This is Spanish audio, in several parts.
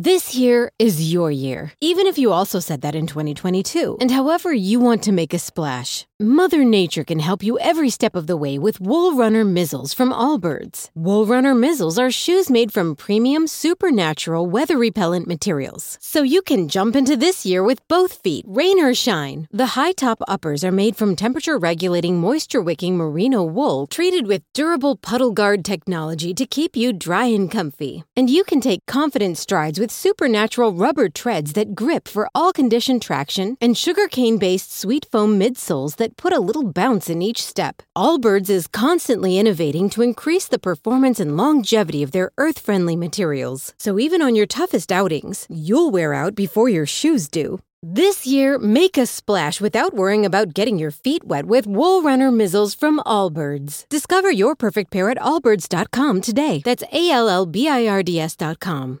This year is your year, even if you also said that in 2022. And however you want to make a splash, Mother Nature can help you every step of the way with Wool Runner Mizzles from Allbirds. Wool Runner Mizzles are shoes made from premium, supernatural, weather repellent materials. So you can jump into this year with both feet, rain or shine. The high top uppers are made from temperature regulating, moisture wicking merino wool treated with durable puddle guard technology to keep you dry and comfy. And you can take confident strides with supernatural rubber treads that grip for all condition traction and sugarcane based sweet foam midsoles that put a little bounce in each step. Allbirds is constantly innovating to increase the performance and longevity of their earth friendly materials. So even on your toughest outings, you'll wear out before your shoes do. This year, make a splash without worrying about getting your feet wet with Wool Runner Mizzles from Allbirds. Discover your perfect pair at allbirds.com today. That's A L L B I R D S.com.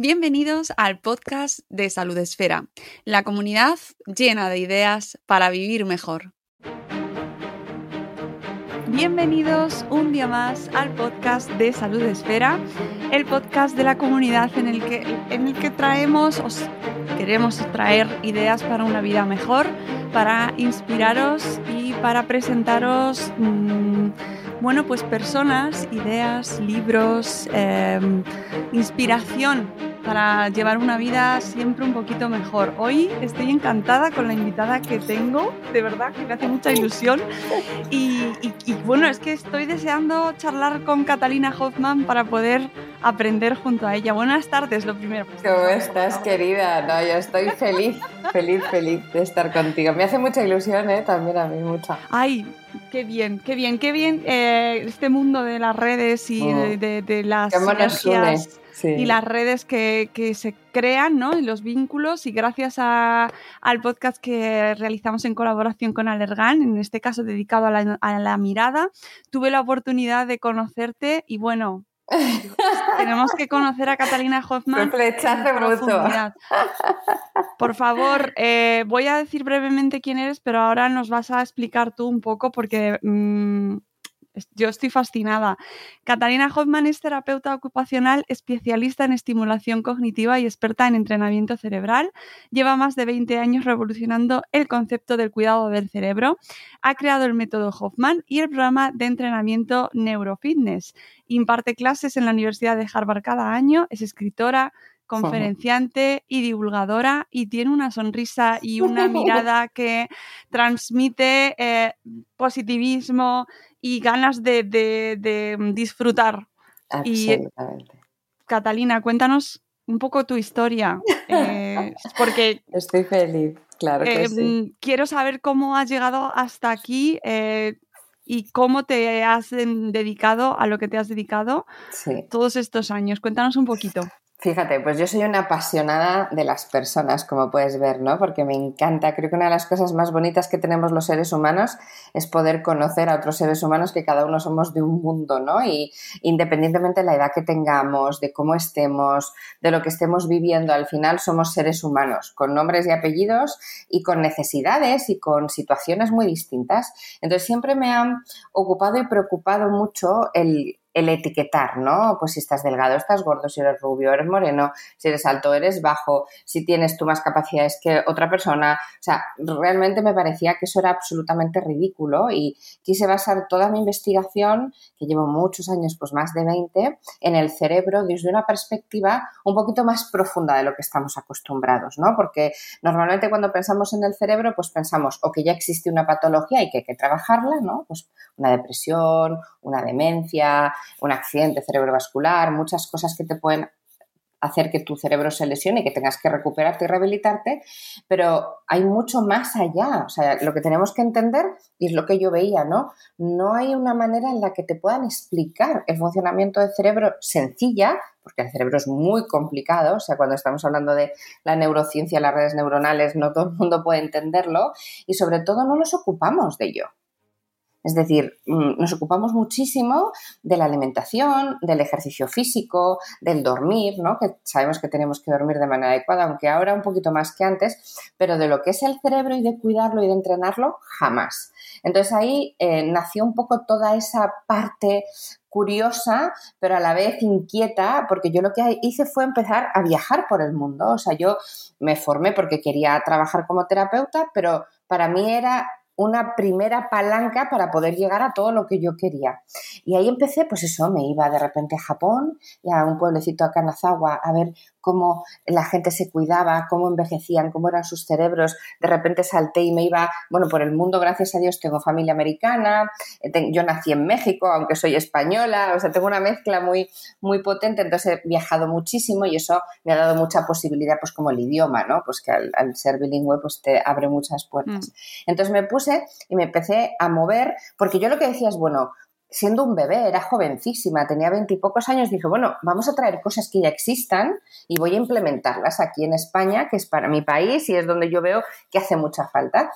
Bienvenidos al podcast de Salud Esfera, la comunidad llena de ideas para vivir mejor. Bienvenidos un día más al podcast de Salud Esfera, el podcast de la comunidad en el que, en el que traemos, os queremos traer ideas para una vida mejor, para inspiraros y para presentaros, mmm, bueno, pues personas, ideas, libros, eh, inspiración para llevar una vida siempre un poquito mejor. Hoy estoy encantada con la invitada que tengo, de verdad que me hace mucha ilusión. Y, y, y, bueno, es que estoy deseando charlar con Catalina Hoffman para poder aprender junto a ella. Buenas tardes, lo primero. ¿Cómo estás, querida? No, yo estoy feliz, feliz, feliz de estar contigo. Me hace mucha ilusión, ¿eh? También a mí, mucha. Ay, Qué bien, qué bien, qué bien eh, este mundo de las redes y oh, de, de, de, las sinergias sí. y las redes que, que, se crean, ¿no? Y los vínculos y gracias a, al podcast que realizamos en colaboración con Alergan, en este caso dedicado a la, a la mirada, tuve la oportunidad de conocerte y bueno, tenemos que conocer a Catalina Hoffman. Por favor, eh, voy a decir brevemente quién eres, pero ahora nos vas a explicar tú un poco porque mmm, yo estoy fascinada. Catalina Hoffman es terapeuta ocupacional, especialista en estimulación cognitiva y experta en entrenamiento cerebral. Lleva más de 20 años revolucionando el concepto del cuidado del cerebro. Ha creado el método Hoffman y el programa de entrenamiento Neurofitness. Imparte clases en la Universidad de Harvard cada año. Es escritora, conferenciante y divulgadora y tiene una sonrisa y una mirada que transmite eh, positivismo y ganas de, de, de disfrutar. Absolutamente. Y, Catalina, cuéntanos un poco tu historia, eh, porque... Estoy feliz, claro que eh, sí. Quiero saber cómo has llegado hasta aquí eh, y cómo te has dedicado a lo que te has dedicado sí. todos estos años. Cuéntanos un poquito. Fíjate, pues yo soy una apasionada de las personas, como puedes ver, ¿no? Porque me encanta, creo que una de las cosas más bonitas que tenemos los seres humanos es poder conocer a otros seres humanos que cada uno somos de un mundo, ¿no? Y independientemente de la edad que tengamos, de cómo estemos, de lo que estemos viviendo, al final somos seres humanos, con nombres y apellidos y con necesidades y con situaciones muy distintas. Entonces siempre me han ocupado y preocupado mucho el el etiquetar, ¿no? Pues si estás delgado, estás gordo, si eres rubio, eres moreno, si eres alto, eres bajo, si tienes tú más capacidades que otra persona. O sea, realmente me parecía que eso era absolutamente ridículo y quise basar toda mi investigación, que llevo muchos años, pues más de 20, en el cerebro desde una perspectiva un poquito más profunda de lo que estamos acostumbrados, ¿no? Porque normalmente cuando pensamos en el cerebro, pues pensamos o que ya existe una patología y que hay que trabajarla, ¿no? Pues una depresión, una demencia, un accidente cerebrovascular, muchas cosas que te pueden hacer que tu cerebro se lesione y que tengas que recuperarte y rehabilitarte, pero hay mucho más allá. O sea, lo que tenemos que entender, y es lo que yo veía, ¿no? No hay una manera en la que te puedan explicar el funcionamiento del cerebro sencilla, porque el cerebro es muy complicado, o sea, cuando estamos hablando de la neurociencia, las redes neuronales, no todo el mundo puede entenderlo, y sobre todo no nos ocupamos de ello. Es decir, mm, nos ocupamos muchísimo de la alimentación, del ejercicio físico, del dormir, ¿no? que sabemos que tenemos que dormir de manera adecuada, aunque ahora un poquito más que antes, pero de lo que es el cerebro y de cuidarlo y de entrenarlo, jamás. Entonces ahí eh, nació un poco toda esa parte curiosa, pero a la vez inquieta, porque yo lo que hice fue empezar a viajar por el mundo. O sea, yo me formé porque quería trabajar como terapeuta, pero para mí era una primera palanca para poder llegar a todo lo que yo quería. Y ahí empecé, pues eso, me iba de repente a Japón y a un pueblecito a Kanazawa a ver cómo la gente se cuidaba, cómo envejecían, cómo eran sus cerebros. De repente salté y me iba, bueno, por el mundo, gracias a Dios, tengo familia americana, eh, yo nací en México, aunque soy española, o sea, tengo una mezcla muy, muy potente, entonces he viajado muchísimo y eso me ha dado mucha posibilidad, pues como el idioma, ¿no? Pues que al, ser bilingüe, pues te abre muchas puertas. Mm. Entonces me puse y me empecé a mover, porque yo lo que decía es, bueno, siendo un bebé, era jovencísima, tenía veintipocos años, dije, bueno, vamos a traer cosas que ya existan y voy a implementarlas aquí en España, que es para mi país y es donde yo veo que hace mucha falta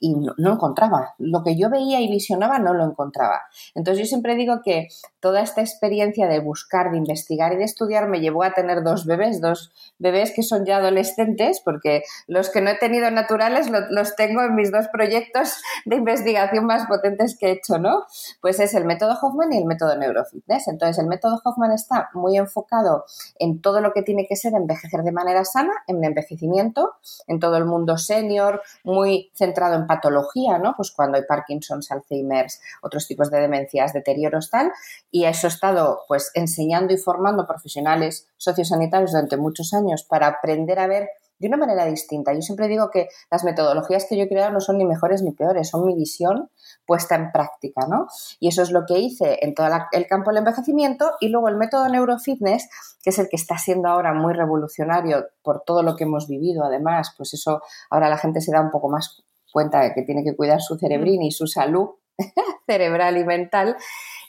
y, no, lo encontraba. Lo que yo veía y visionaba no lo encontraba. Entonces yo siempre digo que toda esta experiencia de buscar, de investigar y de estudiar me llevó a tener dos bebés, dos bebés que son ya adolescentes, porque los que no he tenido naturales los tengo en mis dos proyectos de investigación más potentes que he hecho, ¿no? Pues es el método Hoffman y el método Neurofitness. Entonces el método Hoffman está muy enfocado en todo lo que tiene que ser envejecer de manera sana, en envejecimiento, en todo el mundo senior, muy centrado en patología, ¿no? Pues cuando hay Parkinson's, Alzheimer's, otros tipos de demencias, deterioros, tal. Y eso he estado, pues, enseñando y formando profesionales sociosanitarios durante muchos años para aprender a ver de una manera distinta. Yo siempre digo que las metodologías que yo he creado no son ni mejores ni peores, son mi visión puesta en práctica, ¿no? Y eso es lo que hice en todo el campo del envejecimiento y luego el método neurofitness, que es el que está siendo ahora muy revolucionario por todo lo que hemos vivido, además, pues eso ahora la gente se da un poco más cuenta que tiene que cuidar su cerebrín y su salud cerebral y mental.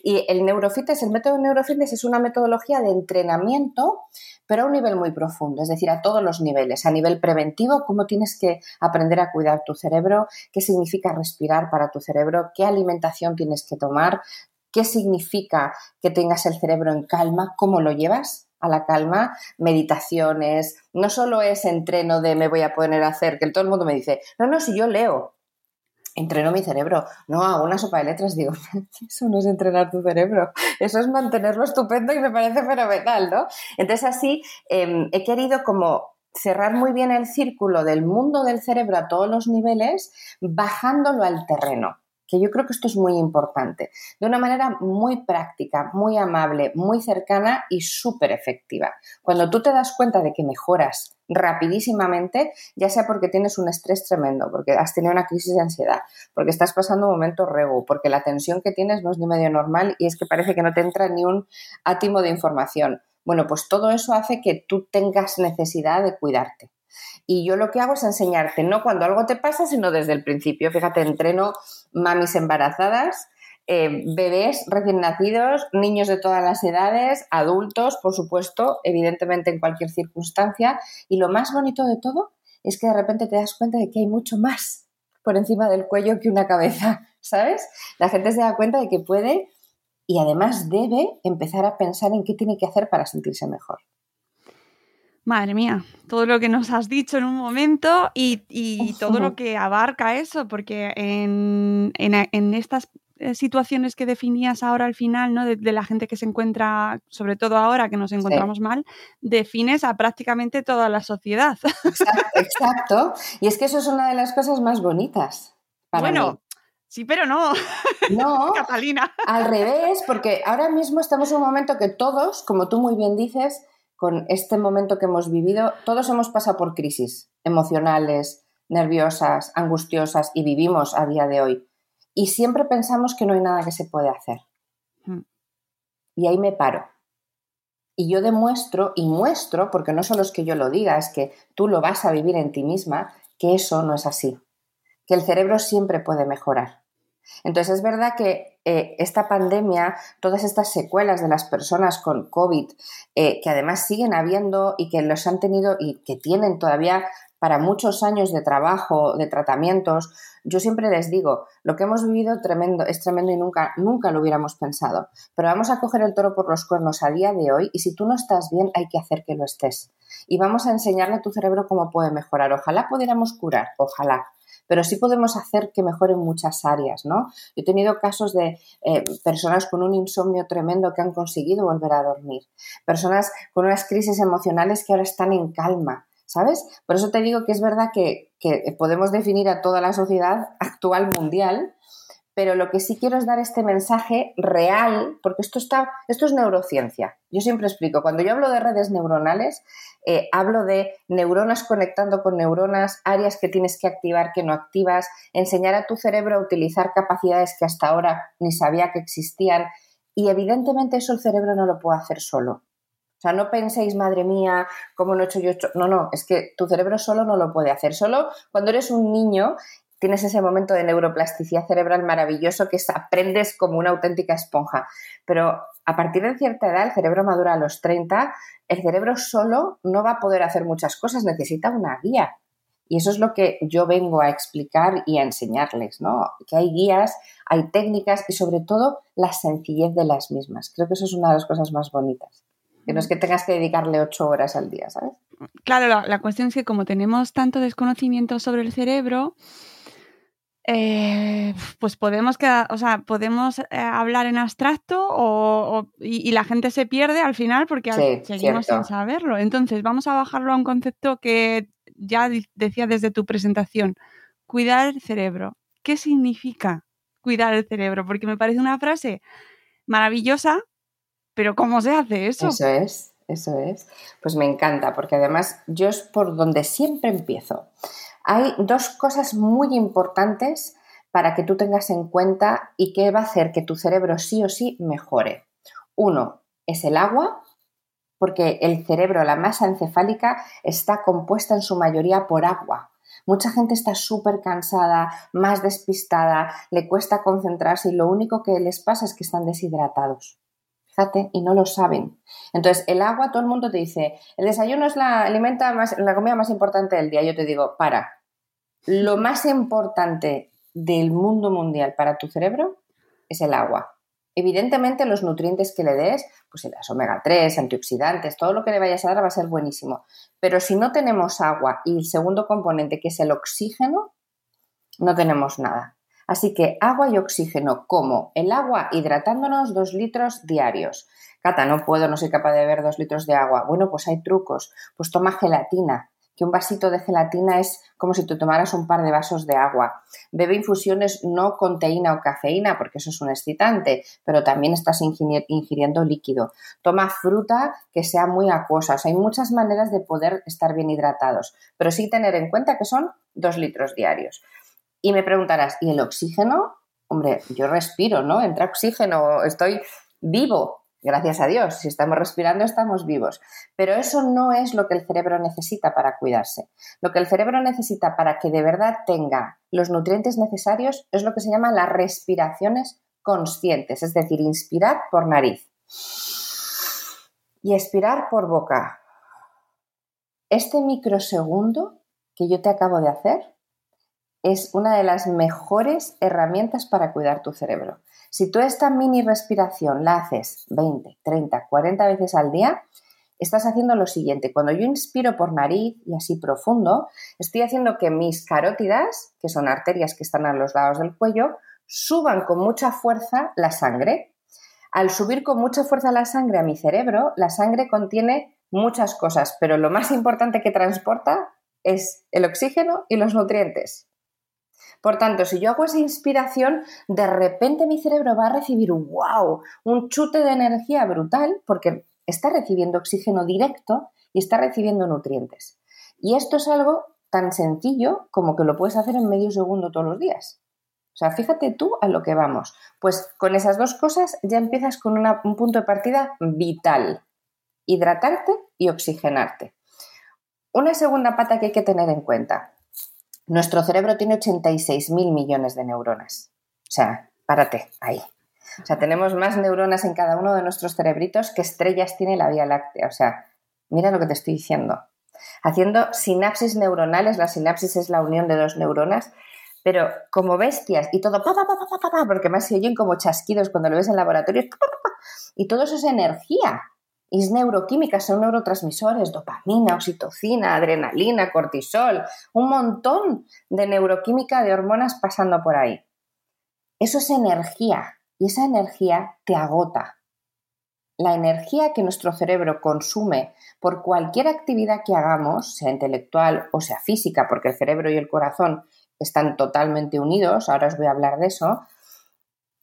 Y el neurofitness, el método neurofitness es una metodología de entrenamiento, pero a un nivel muy profundo, es decir, a todos los niveles. A nivel preventivo, cómo tienes que aprender a cuidar tu cerebro, qué significa respirar para tu cerebro, qué alimentación tienes que tomar, qué significa que tengas el cerebro en calma, cómo lo llevas a la calma, meditaciones, no solo es entreno de me voy a poner a hacer, que todo el mundo me dice, no, no, si yo leo, entreno mi cerebro, no hago una sopa de letras, digo, eso no es entrenar tu cerebro, eso es mantenerlo estupendo y me parece fenomenal, ¿no? Entonces así em, he querido como cerrar muy bien el círculo del mundo del cerebro a todos los niveles, bajándolo al terreno que yo creo que esto es muy importante, de una manera muy práctica, muy amable, muy cercana y súper efectiva. Cuando tú te das cuenta de que mejoras rapidísimamente, ya sea porque tienes un estrés tremendo, porque has tenido una crisis de ansiedad, porque estás pasando un momento rego, porque la tensión que tienes no es ni medio normal y es que parece que no te entra ni un átimo de información. Bueno, pues todo eso hace que tú tengas necesidad de cuidarte. Y yo lo que hago es enseñarte, no cuando algo te pasa, sino desde el principio. Fíjate, entreno mamis embarazadas, eh, bebés recién nacidos, niños de todas las edades, adultos, por supuesto, evidentemente en cualquier circunstancia. Y lo más bonito de todo es que de repente te das cuenta de que hay mucho más por encima del cuello que una cabeza, ¿sabes? La gente se da cuenta de que puede y además debe empezar a pensar en qué tiene que hacer para sentirse mejor. Madre mía, todo lo que nos has dicho en un momento y, todo lo que abarca eso, porque en, estas eh, situaciones que definías ahora al final, ¿no? De, la gente que se encuentra, sobre todo ahora que nos encontramos mal, defines a prácticamente toda la sociedad. Exacto, Y es que eso es una de las cosas más bonitas. bueno, sí, pero no. No, Catalina. Al revés, porque ahora mismo estamos en un momento que todos, como tú muy bien dices, con este momento que hemos vivido, todos hemos pasado por crisis emocionales, nerviosas, angustiosas y vivimos a día de hoy. Y siempre pensamos que no hay nada que se puede hacer. Hmm. Y ahí me paro. Y yo demuestro y muestro, porque no solo es que yo lo diga, es que tú lo vas a vivir en ti misma, que eso no es así, que el cerebro siempre puede mejorar. Entonces es verdad que eh, esta pandemia, todas estas secuelas de las personas con COVID, eh, que además siguen habiendo y que los han tenido y que tienen todavía para muchos años de trabajo, de tratamientos, yo siempre les digo, lo que hemos vivido tremendo, es tremendo y nunca, nunca lo hubiéramos pensado. Pero vamos a coger el toro por los cuernos a día de hoy y si tú no estás bien, hay que hacer que lo estés. Y vamos a enseñarle a tu cerebro cómo puede mejorar. Ojalá pudiéramos curar, ojalá pero sí podemos hacer que mejore en muchas áreas, ¿no? Yo he tenido casos de eh, personas con un insomnio tremendo que han conseguido volver a dormir, personas con unas crisis emocionales que ahora están en calma, ¿sabes? Por eso te digo que es verdad que, podemos definir a toda la sociedad actual mundial, pero lo que sí quiero es dar este mensaje real, porque esto, está, esto es neurociencia. Yo siempre explico, cuando yo hablo de redes neuronales, eh, hablo de neuronas conectando con neuronas, áreas que tienes que activar, que no activas, enseñar a tu cerebro a utilizar capacidades que hasta ahora ni sabía que existían. Y evidentemente eso el cerebro no lo puede hacer solo. O sea, no penséis, madre mía, cómo no he hecho yo. No, no, es que tu cerebro solo no lo puede hacer. Solo cuando eres un niño tienes ese momento de neuroplasticidad cerebral maravilloso que aprendes como una auténtica esponja. Pero a partir de cierta edad, el cerebro madura a los 30, el cerebro solo no va a poder hacer muchas cosas, necesita una guía. Y eso es lo que yo vengo a explicar y a enseñarles, ¿no? Que hay guías, hay técnicas y sobre todo la sencillez de las mismas. Creo que eso es una de las cosas más bonitas. Que no es que tengas que dedicarle ocho horas al día, ¿sabes? Claro, la, la cuestión es que como tenemos tanto desconocimiento sobre el cerebro, eh, pues podemos quedar, o sea, podemos eh, hablar en abstracto o, y, la gente se pierde al final porque seguimos sin saberlo. Entonces, vamos a bajarlo a un concepto que ya decía desde tu presentación, cuidar el cerebro. ¿Qué significa cuidar el cerebro? Porque me parece una frase maravillosa, pero ¿cómo se hace eso? Eso es, eso es. Pues me encanta, porque además yo es por donde siempre empiezo. Hay dos cosas muy importantes para que tú tengas en cuenta y que va a hacer que tu cerebro sí o sí mejore. Uno es el agua, porque el cerebro, la masa encefálica, está compuesta en su mayoría por agua. Mucha gente está súper cansada, más despistada, le cuesta concentrarse y lo único que les pasa es que están deshidratados. Y no lo saben. Entonces, el agua, todo el mundo te dice, el desayuno es la, alimenta más, la comida más importante del día. Yo te digo, para, lo más importante del mundo mundial para tu cerebro es el agua. Evidentemente los nutrientes que le des, pues el omega 3, antioxidantes, todo lo que le vayas a dar va a ser buenísimo. Pero si no tenemos agua y el segundo componente que es el oxígeno, no tenemos nada. Así que agua y oxígeno, como el agua hidratándonos dos litros diarios. Cata, no puedo, no soy capaz de beber dos litros de agua. Bueno, pues hay trucos. Pues toma gelatina, que un vasito de gelatina es como si tú tomaras un par de vasos de agua. Bebe infusiones no con teína o cafeína, porque eso es un excitante, pero también estás ingiriendo líquido. Toma fruta que sea muy acuosa. hay muchas maneras de poder estar bien hidratados, pero sí tener en cuenta que son dos litros diarios. Y me preguntarás, ¿y el oxígeno? Hombre, yo respiro, ¿no? Entra oxígeno, estoy vivo, Gracias a Dios, si estamos respirando estamos vivos. Pero eso no es lo que el cerebro necesita para cuidarse. Lo que el cerebro necesita para que de verdad tenga los nutrientes necesarios es lo que se llama las respiraciones conscientes, es decir, inspirar por nariz y expirar por boca. Este microsegundo que yo te acabo de hacer es una de las mejores herramientas para cuidar tu cerebro. Si tú esta mini respiración la haces 20, 30, 40 veces al día, estás haciendo lo siguiente. Cuando yo inspiro por nariz y así profundo, estoy haciendo que mis carótidas, que son arterias que están a los lados del cuello, suban con mucha fuerza la sangre. Al subir con mucha fuerza la sangre a mi cerebro, la sangre contiene muchas cosas, pero lo más importante que transporta es el oxígeno y los nutrientes. Por tanto, si yo hago esa inspiración, de repente mi cerebro va a recibir, wow, un chute de energía brutal porque está recibiendo oxígeno directo y está recibiendo nutrientes. Y esto es algo tan sencillo como que lo puedes hacer en medio segundo todos los días. O sea, fíjate tú a lo que vamos. Pues con esas dos cosas ya empiezas con un punto de partida vital. hidratarte y oxigenarte. Una segunda pata que hay que tener en cuenta. Nuestro cerebro tiene 86 mil millones de neuronas. O sea, párate ahí. O sea, tenemos más neuronas en cada uno de nuestros cerebritos que estrellas tiene la Vía Láctea. O sea, mira lo que te estoy diciendo. Haciendo sinapsis neuronales, la sinapsis es la unión de dos neuronas, pero como bestias y todo, pa, pa, pa, pa, porque más se oyen como chasquidos cuando lo ves en laboratorio, y todo eso es energía. Y es neuroquímica, son neurotransmisores, dopamina, oxitocina, adrenalina, cortisol, un montón de neuroquímica de hormonas pasando por ahí. Eso es energía y esa energía te agota. La energía que nuestro cerebro consume por cualquier actividad que hagamos, sea intelectual o sea física, porque el cerebro y el corazón están totalmente unidos, ahora os voy a hablar de eso,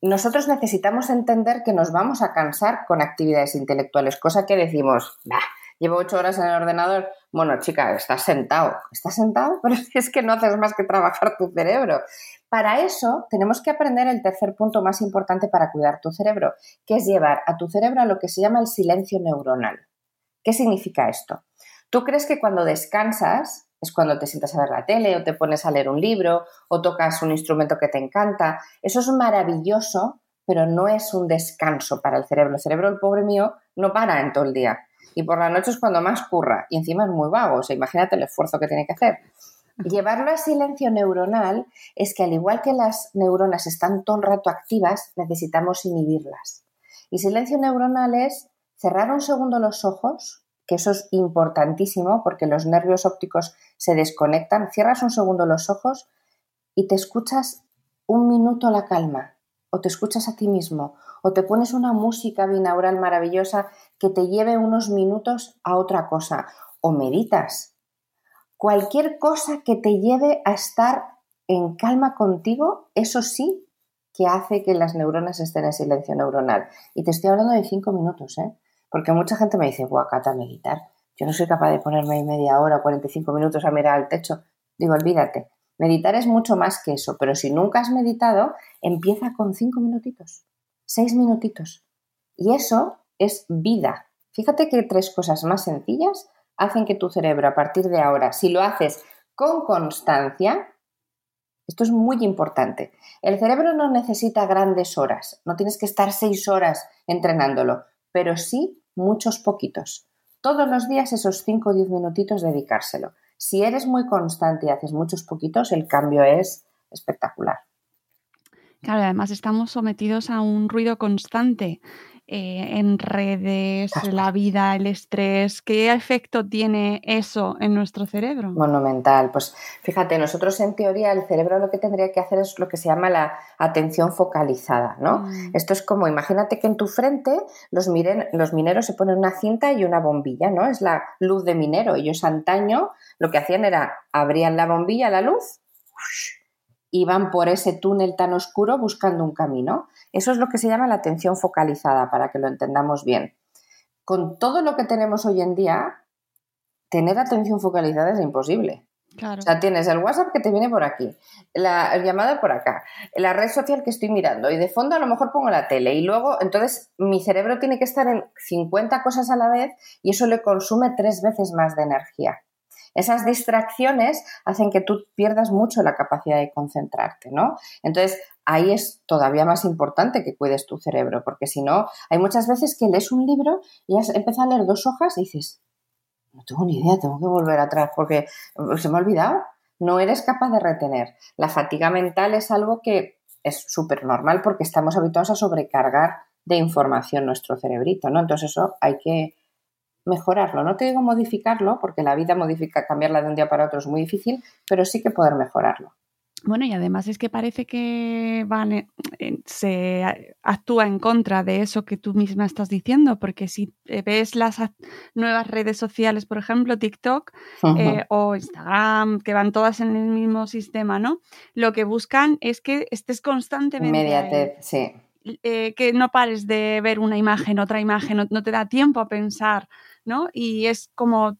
nosotros necesitamos entender que nos vamos a cansar con actividades intelectuales, cosa que decimos, bah, llevo ocho horas en el ordenador, bueno, chica, estás sentado, estás sentado, pero es que no haces más que trabajar tu cerebro. Para eso tenemos que aprender el tercer punto más importante para cuidar tu cerebro, que es llevar a tu cerebro a lo que se llama el silencio neuronal. ¿Qué significa esto? Tú crees que cuando descansas es cuando te sientas a ver la tele o te pones a leer un libro o tocas un instrumento que te encanta. Eso es maravilloso, pero no es un descanso para el cerebro. El cerebro, el pobre mío, no para en todo el día. Y por la noche es cuando más curra. Y encima es muy vago. O sea, imagínate el esfuerzo que tiene que hacer. Llevarlo a silencio neuronal es que al igual que las neuronas están todo el rato activas, necesitamos inhibirlas. Y silencio neuronal es cerrar un segundo los ojos, que eso es importantísimo porque los nervios ópticos se desconectan, cierras un segundo los ojos y te escuchas un minuto la calma, o te escuchas a ti mismo, o te pones una música binaural maravillosa que te lleve unos minutos a otra cosa, o meditas. Cualquier cosa que te lleve a estar en calma contigo, eso sí que hace que las neuronas estén en silencio neuronal. Y te estoy hablando de cinco minutos, ¿eh? Porque mucha gente me dice, buah, Cata, meditar. Yo no soy capaz de ponerme ahí media hora, 45 minutos a mirar al techo. Digo, olvídate. Meditar es mucho más que eso, pero si nunca has meditado, empieza con cinco minutitos, seis minutitos. Y eso es vida. Fíjate que tres cosas más sencillas hacen que tu cerebro, a partir de ahora, si lo haces con constancia, esto es muy importante. El cerebro no necesita grandes horas, no tienes que estar seis horas entrenándolo, pero sí muchos poquitos. Todos los días esos 5 o 10 minutitos dedicárselo. Si eres muy constante y haces muchos poquitos, el cambio es espectacular. Claro, además estamos sometidos a un ruido constante. Eh, en redes, la vida, el estrés, ¿qué efecto tiene eso en nuestro cerebro? Monumental. Pues fíjate, nosotros en teoría el cerebro lo que tendría que hacer es lo que se llama la atención focalizada, ¿no? Mm. Esto es como, imagínate que en tu frente los, miren, los mineros se ponen una cinta y una bombilla, ¿no? Es la luz de minero. Ellos antaño lo que hacían era abrían la bombilla, la luz, iban por ese túnel tan oscuro buscando un camino. Eso es lo que se llama la atención focalizada, para que lo entendamos bien. Con todo lo que tenemos hoy en día, tener atención focalizada es imposible. O sea, tienes el WhatsApp que te viene por aquí, la llamada por acá, la red social que estoy mirando y de fondo a lo mejor pongo la tele y luego, entonces mi cerebro tiene que estar en 50 cosas a la vez y eso le consume tres veces más de energía. Esas distracciones hacen que tú pierdas mucho la capacidad de concentrarte, ¿no? Entonces, ahí es todavía más importante que cuides tu cerebro, porque si no, hay muchas veces que lees un libro y has empezado a leer dos hojas y dices, no tengo ni idea, tengo que volver atrás porque se me ha olvidado. No eres capaz de retener. La fatiga mental es algo que es súper normal porque estamos habituados a sobrecargar de información nuestro cerebrito, ¿no? Entonces eso hay que mejorarlo. No te digo modificarlo, porque la vida modifica, cambiarla de un día para otro es muy difícil, pero sí que poder mejorarlo. Bueno, y además es que parece que van, se actúa en contra de eso que tú misma estás diciendo, porque si ves las nuevas redes sociales, por ejemplo, TikTok eh, o Instagram, que van todas en el mismo sistema, ¿no? Lo que buscan es que estés constantemente. Sí. Eh, que no pares de ver una imagen, otra imagen, no te da tiempo a pensar ¿no? Y es como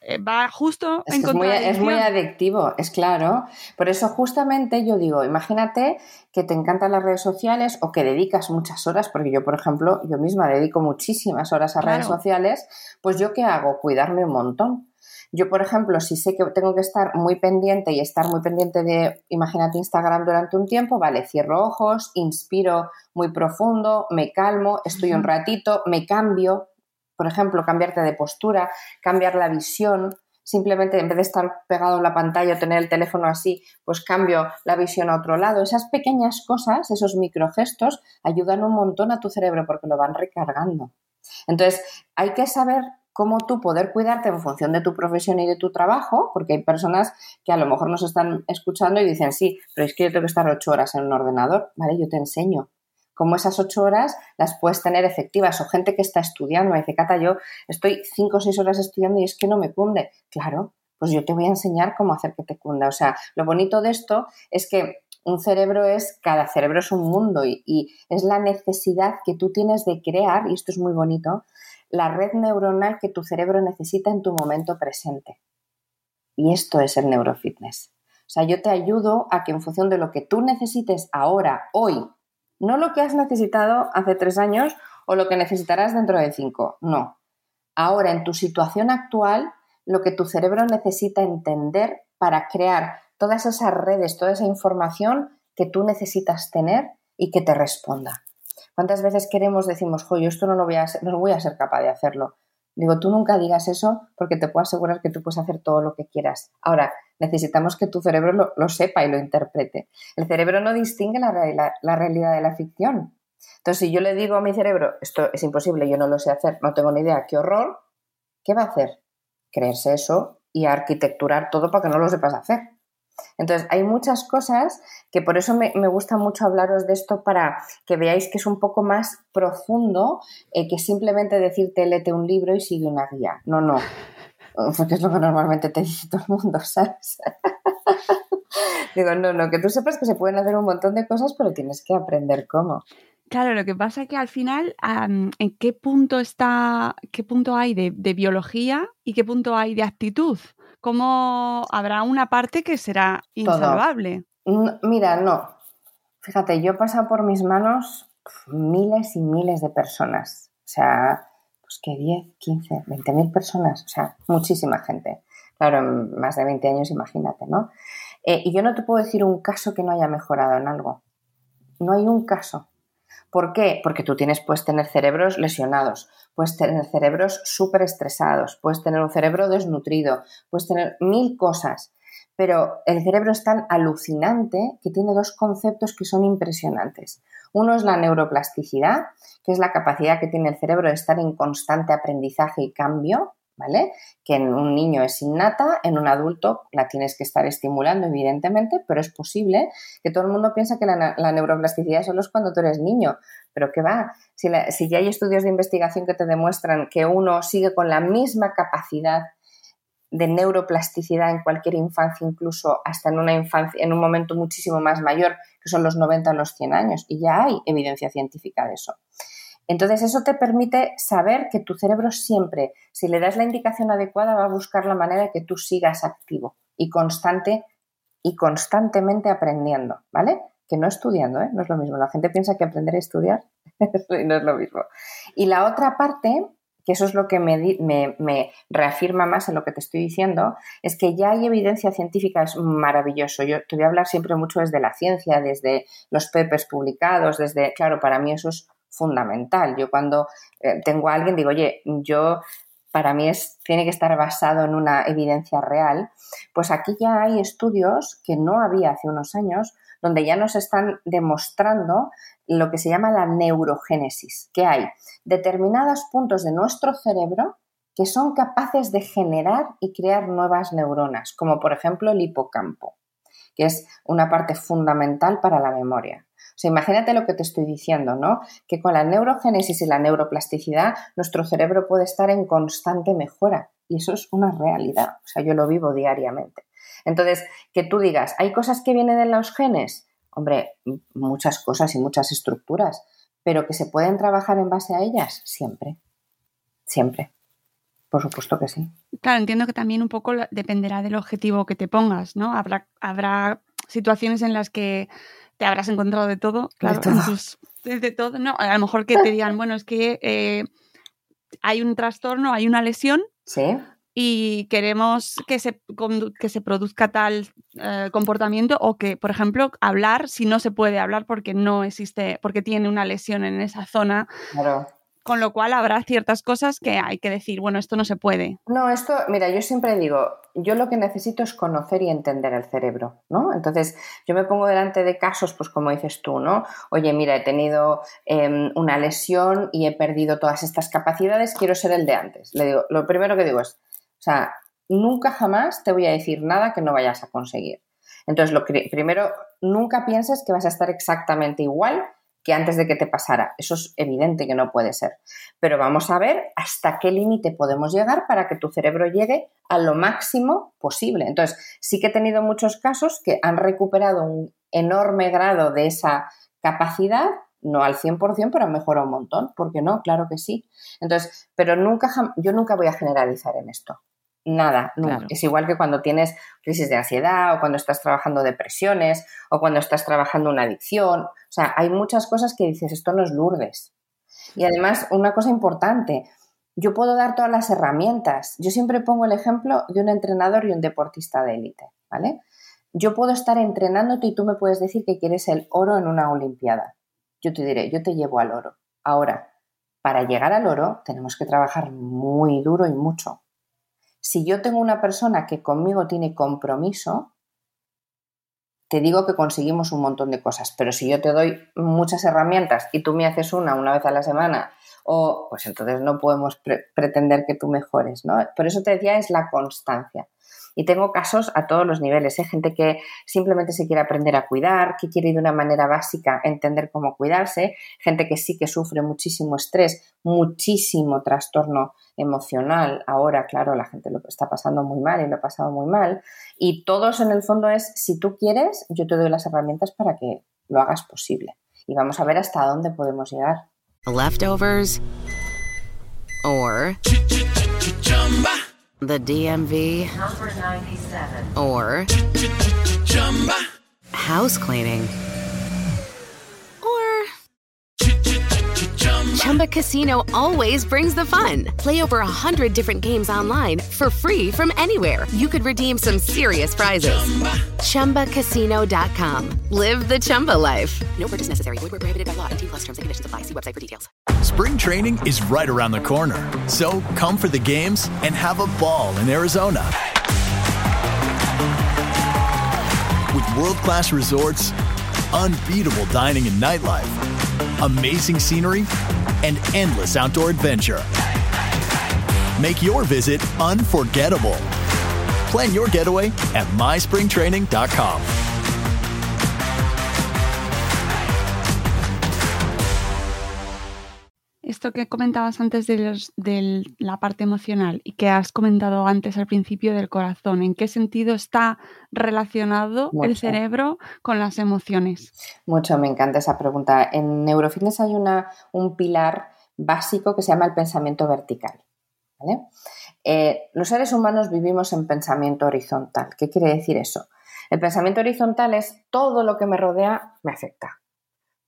eh, va justo Es, en que es, muy, es muy adictivo, es claro. Por eso justamente yo digo, imagínate que te encantan las redes sociales o que dedicas muchas horas, porque yo, por ejemplo, yo misma dedico muchísimas horas a redes sociales, pues yo qué hago? Cuidarme un montón. Yo, por ejemplo, si sé que tengo que estar muy pendiente y estar muy pendiente de, imagínate, Instagram durante un tiempo, vale, cierro ojos, inspiro muy profundo, me calmo, estoy un ratito, me cambio, por ejemplo, cambiarte de postura, cambiar la visión, simplemente en vez de estar pegado a la pantalla o tener el teléfono así, pues cambio la visión a otro lado. Esas pequeñas cosas, esos microgestos, ayudan un montón a tu cerebro porque lo van recargando. Entonces, hay que saber cómo tú poder cuidarte en función de tu profesión y de tu trabajo, porque hay personas que a lo mejor nos están escuchando y dicen, sí, pero es que yo tengo que estar ocho horas en un ordenador, ¿vale? Yo te enseño cómo esas ocho horas las puedes tener efectivas. O gente que está estudiando, me dice, Cata, yo estoy cinco o seis horas estudiando y es que no me cunde. Claro, pues yo te voy a enseñar cómo hacer que te cunda. O sea, lo bonito de esto es que un cerebro es, cada cerebro es un mundo y, y es la necesidad que tú tienes de crear, y esto es muy bonito, la red neuronal que tu cerebro necesita en tu momento presente. Y esto es el neurofitness. O sea, yo te ayudo a que en función de lo que tú necesites ahora, hoy, no lo que has necesitado hace tres años o lo que necesitarás dentro de cinco, no. Ahora, en tu situación actual, lo que tu cerebro necesita entender para crear todas esas redes, toda esa información que tú necesitas tener y que te responda. ¿Cuántas veces queremos, decimos, jo, yo esto no lo voy a ser, no voy a ser capaz de hacerlo? Digo, tú nunca digas eso porque te puedo asegurar que tú puedes hacer todo lo que quieras. Ahora, necesitamos que tu cerebro lo, sepa y lo interprete. El cerebro no distingue la, la, la, realidad de la ficción. Entonces, si yo le digo a mi cerebro, esto es imposible, yo no lo sé hacer, no tengo ni idea, qué horror, ¿qué va a hacer? Creerse eso y arquitecturar todo para que no lo sepas hacer. Entonces, hay muchas cosas que por eso me, me, gusta mucho hablaros de esto para que veáis que es un poco más profundo eh, que simplemente decirte léete un libro y sigue una guía. No, no. Porque es lo que normalmente te dice todo el mundo, ¿sabes? Digo, no, no, que tú sepas que se pueden hacer un montón de cosas, pero tienes que aprender cómo. Claro, lo que pasa es que al final, um, ¿en qué punto está, qué punto hay de, de, biología y qué punto hay de actitud? ¿Cómo habrá una parte que será insalvable? No, mira, no. Fíjate, yo he pasado por mis manos miles y miles de personas. O sea, pues que 10, 15, 20 mil personas. O sea, muchísima gente. Claro, en más de 20 años, imagínate, ¿no? Eh, y yo no te puedo decir un caso que no haya mejorado en algo. No hay un caso. ¿Por qué? Porque tú tienes, puedes tener cerebros lesionados, puedes tener cerebros súper estresados, puedes tener un cerebro desnutrido, puedes tener mil cosas, pero el cerebro es tan alucinante que tiene dos conceptos que son impresionantes. Uno es la neuroplasticidad, que es la capacidad que tiene el cerebro de estar en constante aprendizaje y cambio, ¿vale? Que en un niño es innata, en un adulto la tienes que estar estimulando, evidentemente, pero es posible que todo el mundo piensa que la, la neuroplasticidad solo es cuando tú eres niño, pero que va, si, la, si ya hay estudios de investigación que te demuestran que uno sigue con la misma capacidad de neuroplasticidad en cualquier infancia, incluso hasta en una infancia, en un momento muchísimo más mayor, que son los 90 o los 100 años, y ya hay evidencia científica de eso. Entonces, eso te permite saber que tu cerebro siempre, si le das la indicación adecuada, va a buscar la manera de que tú sigas activo y constante y constantemente aprendiendo, ¿vale? Que no estudiando, ¿eh? No es lo mismo. La gente piensa que aprender a estudiar no es lo mismo. Y la otra parte, que eso es lo que me, me, me, reafirma más en lo que te estoy diciendo, es que ya hay evidencia científica, es maravilloso. Yo te voy a hablar siempre mucho desde la ciencia, desde los papers publicados, desde, claro, para mí eso es fundamental. Yo cuando eh, tengo a alguien digo, oye, yo para mí es, tiene que estar basado en una evidencia real, pues aquí ya hay estudios que no había hace unos años, donde ya nos están demostrando lo que se llama la neurogénesis, que hay determinados puntos de nuestro cerebro que son capaces de generar y crear nuevas neuronas, como por ejemplo el hipocampo, que es una parte fundamental para la memoria. O sea, imagínate lo que te estoy diciendo, ¿no? Que con la neurogénesis y la neuroplasticidad, nuestro cerebro puede estar en constante mejora. Y eso es una realidad. O sea, yo lo vivo diariamente. Entonces, que tú digas, ¿hay cosas que vienen de los genes? Hombre, muchas cosas y muchas estructuras, pero que se pueden trabajar en base a ellas, siempre. Siempre. Por supuesto que sí. Claro, entiendo que también un poco dependerá del objetivo que te pongas, ¿no? Habrá, habrá situaciones en las que te habrás encontrado de todo, claro, de todo. no, a lo mejor que te digan, bueno, es que eh, hay un trastorno, hay una lesión. Sí. Y queremos que se, que se produzca tal eh, comportamiento o que, por ejemplo, hablar si no se puede hablar porque no existe, porque tiene una lesión en esa zona. Claro. Con lo cual habrá ciertas cosas que hay que decir, bueno, esto no se puede. No, esto, mira, yo siempre digo, yo lo que necesito es conocer y entender el cerebro, ¿no? Entonces, yo me pongo delante de casos, pues como dices tú, ¿no? Oye, mira, he tenido em, una lesión y he perdido todas estas capacidades, quiero ser el de antes. Le digo, lo primero que digo es, o sea, nunca jamás te voy a decir nada que no vayas a conseguir. Entonces, lo primero, nunca pienses que vas a estar exactamente igual que antes de que te pasara. Eso es evidente que no puede ser. Pero vamos a ver hasta qué límite podemos llegar para que tu cerebro llegue a lo máximo posible. Entonces, sí que he tenido muchos casos que han recuperado un enorme grado de esa capacidad, no al 100%, pero han mejorado un montón. ¿Por qué no? Claro que sí. Entonces, pero nunca, yo nunca voy a generalizar en esto. Nada, nunca. Es igual que cuando tienes crisis de ansiedad o cuando estás trabajando depresiones o cuando estás trabajando una adicción. O sea, hay muchas cosas que dices, esto no es Lourdes. Y además, una cosa importante, yo puedo dar todas las herramientas. Yo siempre pongo el ejemplo de un entrenador y un deportista de élite, ¿vale? Yo puedo estar entrenándote y tú me puedes decir que quieres el oro en una olimpiada. Yo te diré, yo te llevo al oro. Ahora, para llegar al oro tenemos que trabajar muy duro y mucho si yo tengo una persona que conmigo tiene compromiso, te digo que conseguimos un montón de cosas, pero si yo te doy muchas herramientas y tú me haces una una vez a la semana, o pues entonces no podemos pretender que tú mejores, ¿no? Por eso te decía es la constancia. Y tengo casos a todos los niveles, ¿eh? gente que simplemente se quiere aprender a cuidar, que quiere de una manera básica entender cómo cuidarse, gente que sí que sufre muchísimo estrés, muchísimo trastorno emocional. Ahora, claro, la gente lo está pasando muy mal y lo ha pasado muy mal. Y todos en el fondo es, si tú quieres, yo te doy las herramientas para que lo hagas posible. Y vamos a ver hasta dónde podemos llegar. Leftovers or the DMV or house cleaning Chumba Casino always brings the fun. Play over a hundred different games online for free from anywhere. You could redeem some serious prizes. Chumba. ChumbaCasino.com. Live the Chumba life. No purchase necessary. Void prohibited by law. T plus terms and conditions apply. See website for details. Spring training is right around the corner, so come for the games and have a ball in Arizona. With world-class resorts, unbeatable dining and nightlife, amazing scenery and endless outdoor adventure. Make your visit unforgettable. Plan your getaway at myspringtraining.com. Esto que comentabas antes de, los, de, la parte emocional y que has comentado antes al principio del corazón, ¿en qué sentido está relacionado Mucho. el cerebro con las emociones? Mucho, me encanta esa pregunta. En Neurofitness hay una, un pilar básico que se llama el pensamiento vertical. ¿vale? Eh, los seres humanos vivimos en pensamiento horizontal. ¿Qué quiere decir eso? El pensamiento horizontal es todo lo que me rodea me afecta.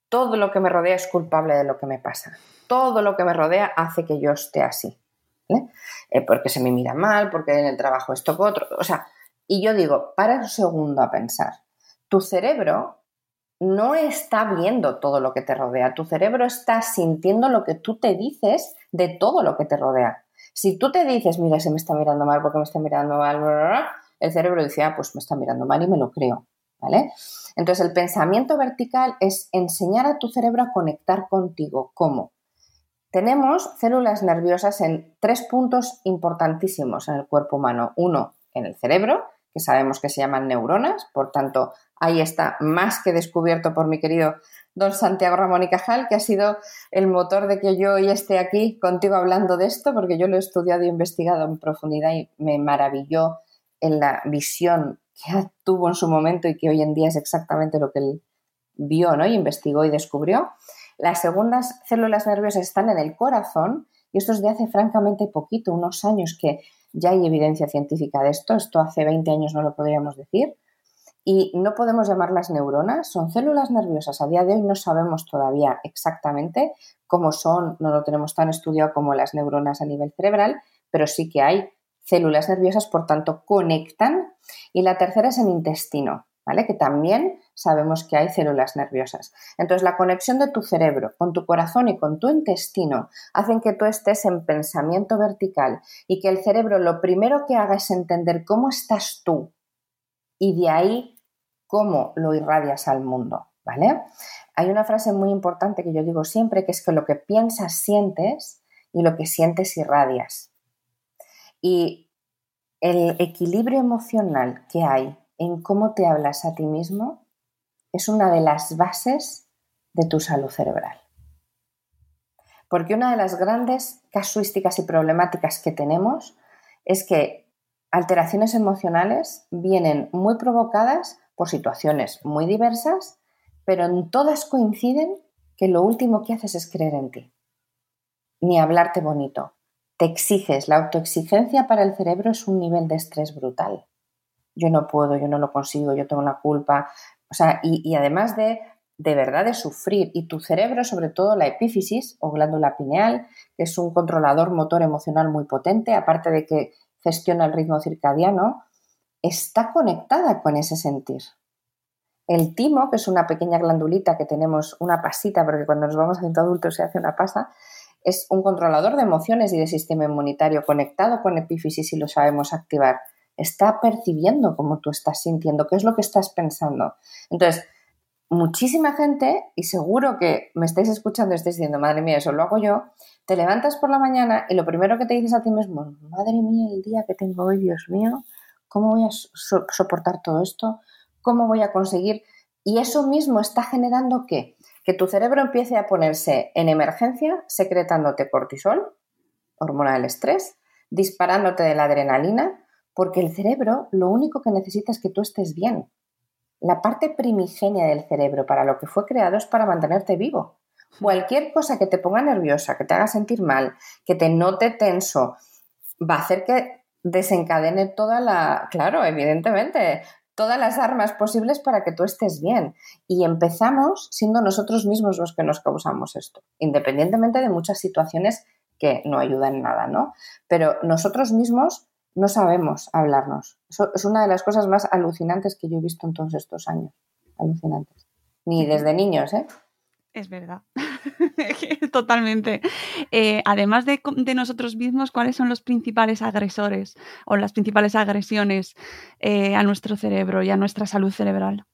Todo lo que me rodea es culpable de lo que me pasa todo lo que me rodea hace que yo esté así. Eh, porque se me mira mal, porque en el trabajo esto que otro. O sea, y yo digo, para un segundo a pensar. Tu cerebro no está viendo todo lo que te rodea. Tu cerebro está sintiendo lo que tú te dices de todo lo que te rodea. Si tú te dices, mira, se me está mirando mal porque me está mirando mal, el cerebro dice, ah, pues me está mirando mal y me lo creo. ¿Vale? Entonces, el pensamiento vertical es enseñar a tu cerebro a conectar contigo. ¿Cómo? Tenemos células nerviosas en tres puntos importantísimos en el cuerpo humano. Uno, en el cerebro, que sabemos que se llaman neuronas, por tanto, ahí está más que descubierto por mi querido don Santiago Ramón y Cajal, que ha sido el motor de que yo hoy esté aquí contigo hablando de esto, porque yo lo he estudiado e investigado en profundidad y me maravilló en la visión que tuvo en su momento y que hoy en día es exactamente lo que él vio, ¿no? Y investigó y descubrió. Las segundas células nerviosas están en el corazón y esto es de hace francamente poquito, unos años que ya hay evidencia científica de esto, esto hace 20 años no lo podríamos decir, y no podemos llamarlas neuronas, son células nerviosas. A día de hoy no sabemos todavía exactamente cómo son, no lo tenemos tan estudiado como las neuronas a nivel cerebral, pero sí que hay células nerviosas, por tanto, conectan. Y la tercera es el intestino, ¿vale? Que también sabemos que hay células nerviosas. Entonces, la conexión de tu cerebro con tu corazón y con tu intestino hacen que tú estés en pensamiento vertical y que el cerebro lo primero que haga es entender cómo estás tú y de ahí cómo lo irradias al mundo, ¿vale? Hay una frase muy importante que yo digo siempre, que es que lo que piensas sientes y lo que sientes irradias. Y el equilibrio emocional que hay en cómo te hablas a ti mismo es una de las bases de tu salud cerebral. Porque una de las grandes casuísticas y problemáticas que tenemos es que alteraciones emocionales vienen muy provocadas por situaciones muy diversas, pero en todas coinciden que lo último que haces es creer en ti. Ni hablarte bonito. Te exiges. La autoexigencia para el cerebro es un nivel de estrés brutal. Yo no puedo, yo no lo consigo, yo tengo la culpa. O sea, y, además de de verdad de sufrir y tu cerebro, sobre todo la epífisis o glándula pineal, que es un controlador motor emocional muy potente, aparte de que gestiona el ritmo circadiano, está conectada con ese sentir. El timo, que es una pequeña glandulita que tenemos, una pasita, porque cuando nos vamos haciendo adultos se hace una pasa, es un controlador de emociones y de sistema inmunitario conectado con epífisis y lo sabemos activar. Está percibiendo cómo tú estás sintiendo, qué es lo que estás pensando. Entonces, muchísima gente, y seguro que me estáis escuchando y estáis diciendo, madre mía, eso lo hago yo, te levantas por la mañana y lo primero que te dices a ti mismo, madre mía, el día que tengo hoy, Dios mío, ¿Cómo voy a soportar todo esto? ¿Cómo voy a conseguir? Y eso mismo está generando. Que tu cerebro empiece a ponerse en emergencia, secretándote cortisol, hormona del estrés, disparándote de la adrenalina, porque el cerebro lo único que necesita es que tú estés bien. La parte primigenia del cerebro para lo que fue creado es para mantenerte vivo. Cualquier cosa que te ponga nerviosa, que te haga sentir mal, que te note tenso, va a hacer que desencadene toda la, claro, evidentemente, todas las armas posibles para que tú estés bien. Y empezamos siendo nosotros mismos los que nos causamos esto, independientemente de muchas situaciones que no ayudan nada, ¿no? Pero nosotros mismos no sabemos hablarnos. Eso es una de las cosas más alucinantes que yo he visto en todos estos años. Alucinantes. Ni desde niños, ¿eh? Es verdad. Totalmente. Eh, además de, nosotros mismos, ¿cuáles son los principales agresores o las principales agresiones eh, a nuestro cerebro y a nuestra salud cerebral?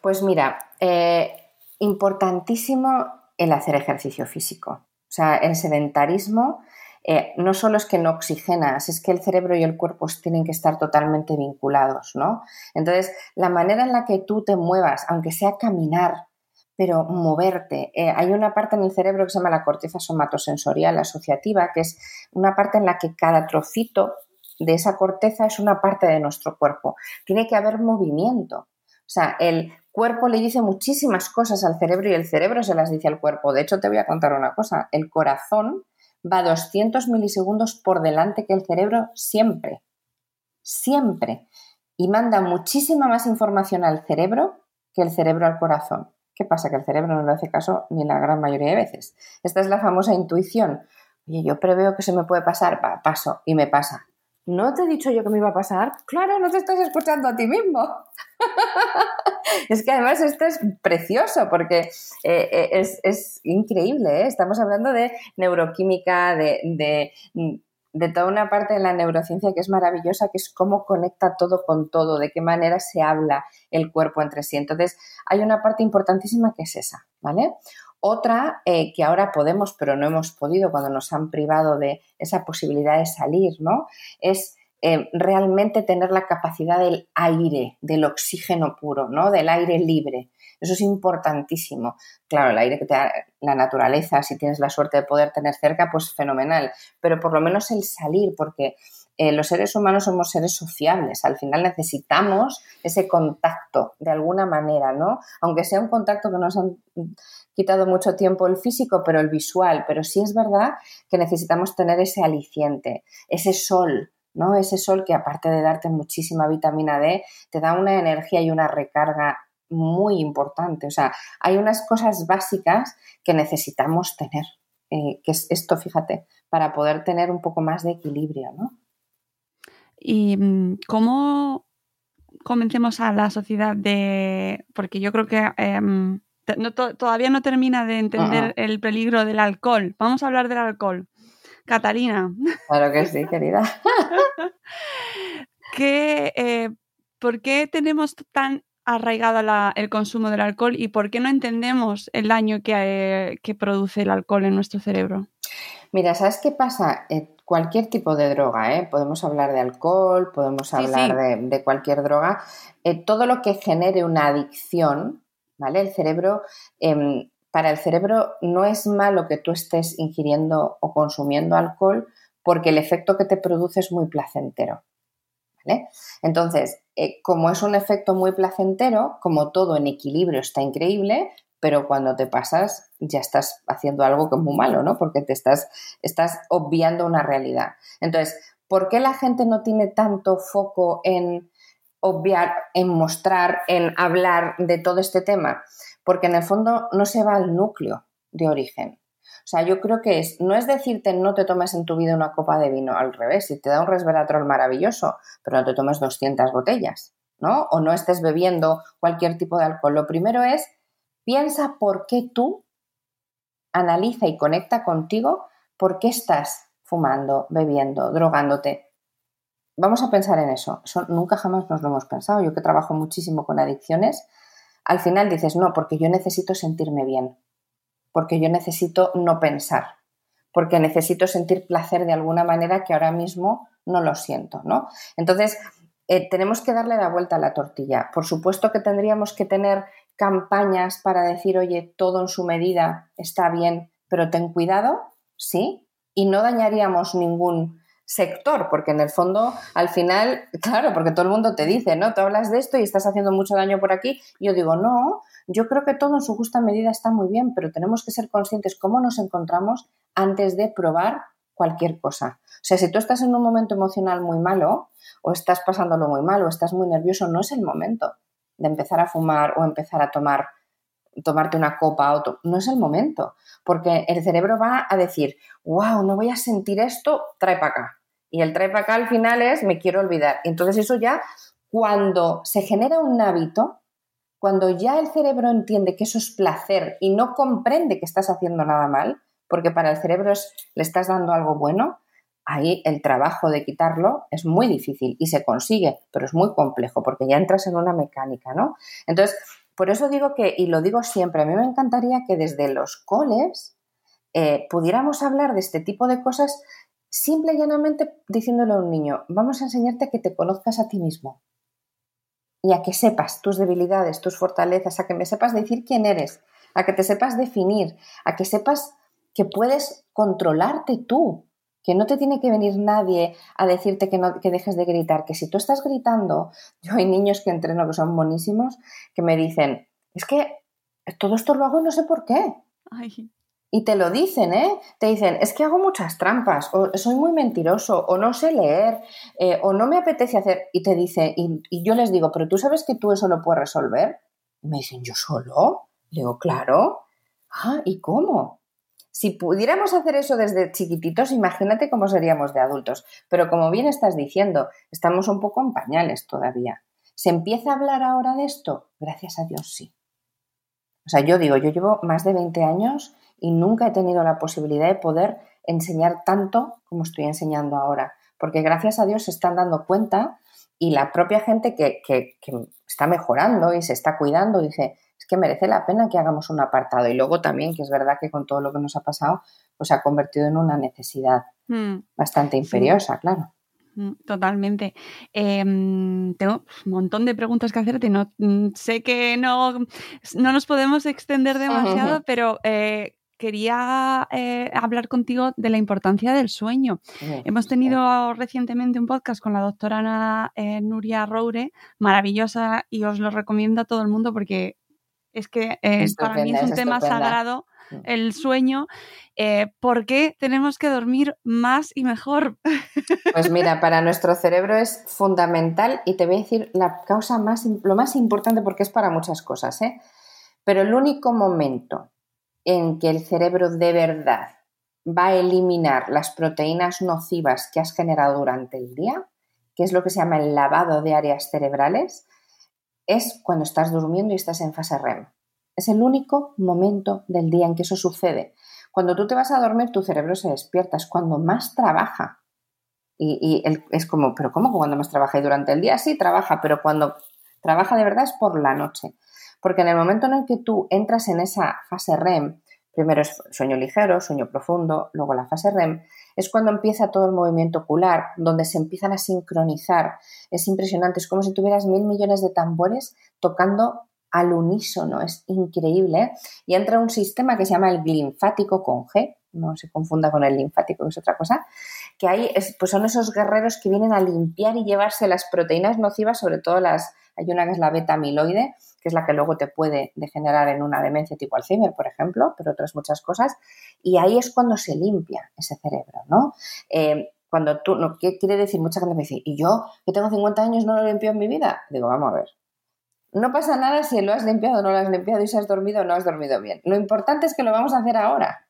Pues mira, eh, importantísimo el hacer ejercicio físico. O sea, el sedentarismo no solo es que no oxigenas, es que el cerebro y el cuerpo tienen que estar totalmente vinculados, ¿no? Entonces, la manera en la que tú te muevas, aunque sea caminar, pero moverte. Eh, hay una parte en el cerebro que se llama la corteza somatosensorial asociativa, que es una parte en la que cada trocito de esa corteza es una parte de nuestro cuerpo. Tiene que haber movimiento. O sea, el cuerpo le dice muchísimas cosas al cerebro y el cerebro se las dice al cuerpo. De hecho, te voy a contar una cosa. El corazón va 200 milisegundos por delante que el cerebro siempre. Siempre. Y manda muchísima más información al cerebro que el cerebro al corazón. ¿Qué pasa? Que el cerebro no le hace caso ni la gran mayoría de veces. Esta es la famosa intuición. Oye, yo preveo que se me puede pasar, paso y me pasa. ¿No te he dicho yo que me iba a pasar? Claro, no te estás escuchando a ti mismo. es que además esto es precioso porque eh, eh, es, increíble. ¿eh? Estamos hablando de neuroquímica, de, toda una parte de la neurociencia que es maravillosa, que es cómo conecta todo con todo, de qué manera se habla el cuerpo entre sí. Entonces, hay una parte importantísima que es esa, ¿vale? Otra eh, que ahora podemos, pero no hemos podido cuando nos han privado de esa posibilidad de salir, ¿no? Es eh, realmente tener la capacidad del aire, del oxígeno puro, ¿no? Del aire libre. Eso es importantísimo. Claro, el aire que te da la naturaleza, si tienes la suerte de poder tener cerca, pues fenomenal. Pero por lo menos el salir, porque eh, los seres humanos somos seres sociables, al final necesitamos ese contacto de alguna manera, ¿no? Aunque sea un contacto que nos han quitado mucho tiempo el físico, pero el visual, pero sí es verdad que necesitamos tener ese aliciente, ese sol, ¿no? Ese sol que aparte de darte muchísima vitamina D, te da una energía y una recarga muy importante. O sea, hay unas cosas básicas que necesitamos tener, eh, que es esto, fíjate, para poder tener un poco más de equilibrio, ¿no? ¿Y mm, cómo convencemos a la sociedad de...? Porque yo creo que em, todavía no termina de entender el peligro del alcohol. Vamos a hablar del alcohol. Catalina. Claro que sí, querida. Eh, ¿Por qué tenemos tan arraigado el consumo del alcohol y por qué no entendemos el daño que, que produce el alcohol en nuestro cerebro? Mira, ¿sabes qué pasa? Eh, cualquier tipo de droga, ¿eh? podemos hablar de alcohol, podemos hablar De, cualquier droga, eh, todo lo que genere una adicción, ¿vale? El cerebro em, para el cerebro no es malo que tú estés ingiriendo o consumiendo alcohol porque el efecto que te produce es muy placentero. Entonces, eh, como es un efecto muy placentero, como todo en equilibrio está increíble, pero cuando te pasas ya estás haciendo algo que es muy malo, ¿no? Porque te estás, estás obviando una realidad. Entonces, ¿por qué la gente no tiene tanto foco en obviar, en mostrar, en hablar de todo este tema? Porque en el fondo no se va al núcleo de origen. O sea, yo creo que es, no es decirte no te tomes en tu vida una copa de vino, al revés, si te da un resveratrol maravilloso, pero no te tomes 200 botellas, ¿no? O no estés bebiendo cualquier tipo de alcohol. Lo primero es, piensa por qué tú, analiza y conecta contigo por qué estás fumando, bebiendo, drogándote. Vamos a pensar en eso. eso nunca jamás nos lo hemos pensado. Yo que trabajo muchísimo con adicciones, al final dices, no, porque yo necesito sentirme bien, porque yo necesito no pensar, porque necesito sentir placer de alguna manera que ahora mismo no lo siento, ¿no? Entonces, eh, tenemos que darle la vuelta a la tortilla. Por supuesto que tendríamos que tener campañas para decir, oye, todo en su medida está bien, pero ten cuidado, ¿sí? Y no dañaríamos ningún sector, porque en el fondo, al final, claro, porque todo el mundo te dice, ¿no? Tú hablas de esto y estás haciendo mucho daño por aquí. Yo digo, no, yo creo que todo en su justa medida está muy bien, pero tenemos que ser conscientes cómo nos encontramos antes de probar cualquier cosa. O sea, si tú estás en un momento emocional muy malo, o estás pasándolo muy mal, o estás muy nervioso, no es el momento de empezar a fumar o empezar a tomar tomarte una copa o no es el momento, porque el cerebro va a decir, wow, no voy a sentir esto, trae para acá. Y el trae para acá al final es me quiero olvidar. Entonces eso ya, cuando se genera un hábito, cuando ya el cerebro entiende que eso es placer y no comprende que estás haciendo nada mal, porque para el cerebro le estás dando algo bueno, ahí el trabajo de quitarlo es muy difícil y se consigue, pero es muy complejo porque ya entras en una mecánica, ¿no? Entonces, por eso digo que, y lo digo siempre, a mí me encantaría que desde los coles eh, pudiéramos hablar de este tipo de cosas simple y llanamente diciéndole a un niño, vamos a enseñarte a que te conozcas a ti mismo y a que sepas tus debilidades, tus fortalezas, a que me sepas decir quién eres, a que te sepas definir, a que sepas que puedes controlarte tú, que no te tiene que venir nadie a decirte que, no, que dejes de gritar, que si tú estás gritando, yo hay niños que entreno que son buenísimos, que me dicen, es que todo esto lo hago y no sé por qué. Y te lo dicen, ¿eh? Te dicen, es que hago muchas trampas, o soy muy mentiroso, o no sé leer, eh, o no me apetece hacer. Y te dice, y, y, yo les digo, pero tú sabes que tú eso lo puedes resolver. Y me dicen, ¿yo solo? Le digo, claro. Ah, ¿y cómo? Si pudiéramos hacer eso desde chiquititos, imagínate cómo seríamos de adultos. Pero como bien estás diciendo, estamos un poco en pañales todavía. ¿Se empieza a hablar ahora de esto? Gracias a Dios, sí. O sea, yo digo, yo llevo más de 20 años y nunca he tenido la posibilidad de poder enseñar tanto como estoy enseñando ahora. Porque gracias a Dios se están dando cuenta y la propia gente que, que está mejorando y se está cuidando dice, que merece la pena que hagamos un apartado. Y luego también, que es verdad que con todo lo que nos ha pasado, pues se ha convertido en una necesidad hmm. bastante imperiosa, claro. Hmm, totalmente. Em, tengo un montón de preguntas que hacerte. No, mm, sé que no, no nos podemos extender demasiado, pero eh, quería eh, hablar contigo de la importancia del sueño. Hemos tenido recientemente un podcast con la doctora eh, Nuria Roure, maravillosa, y os lo recomiendo a todo el mundo porque es que eh, para mí es un tema sagrado mm. el sueño. ¿Por qué tenemos que dormir más y mejor? Pues mira, para nuestro cerebro es fundamental y te voy a decir la causa más, lo más importante porque es para muchas cosas, ¿eh? Pero el único momento en que el cerebro de verdad va a eliminar las proteínas nocivas que has generado durante el día, que es lo que se llama el lavado de áreas cerebrales, es cuando estás durmiendo y estás en fase REM. Es el único momento del día en que eso sucede. Cuando tú te vas a dormir, tu cerebro se despierta, es cuando más trabaja. Y, es como, ¿pero cómo cuando más trabaja? Y durante el día sí trabaja, pero cuando trabaja de verdad es por la noche. Porque en el momento en el que tú entras en esa fase REM, primero es sueño ligero, sueño profundo, luego la fase REM, es cuando empieza todo el movimiento ocular, donde se empiezan a sincronizar. Es impresionante, es como si tuvieras mil millones de tambores tocando al unísono, es increíble. Y entra un sistema que se llama el linfático con G, no se confunda con el linfático, que es otra cosa, que ahí pues son esos guerreros que vienen a limpiar y llevarse las proteínas nocivas, sobre todo las, hay una que es la beta amiloide, que es la que luego te puede degenerar en una demencia tipo Alzheimer, por ejemplo, pero otras muchas cosas. Y ahí es cuando se limpia ese cerebro, ¿no? Eh, cuando tú, ¿qué quiere decir? Mucha gente me dice, ¿y yo que tengo 50 años no lo limpio en mi vida? Digo, vamos a ver. No pasa nada si lo has limpiado o no lo has limpiado y si has dormido o no has dormido bien. Lo importante es que lo vamos a hacer ahora.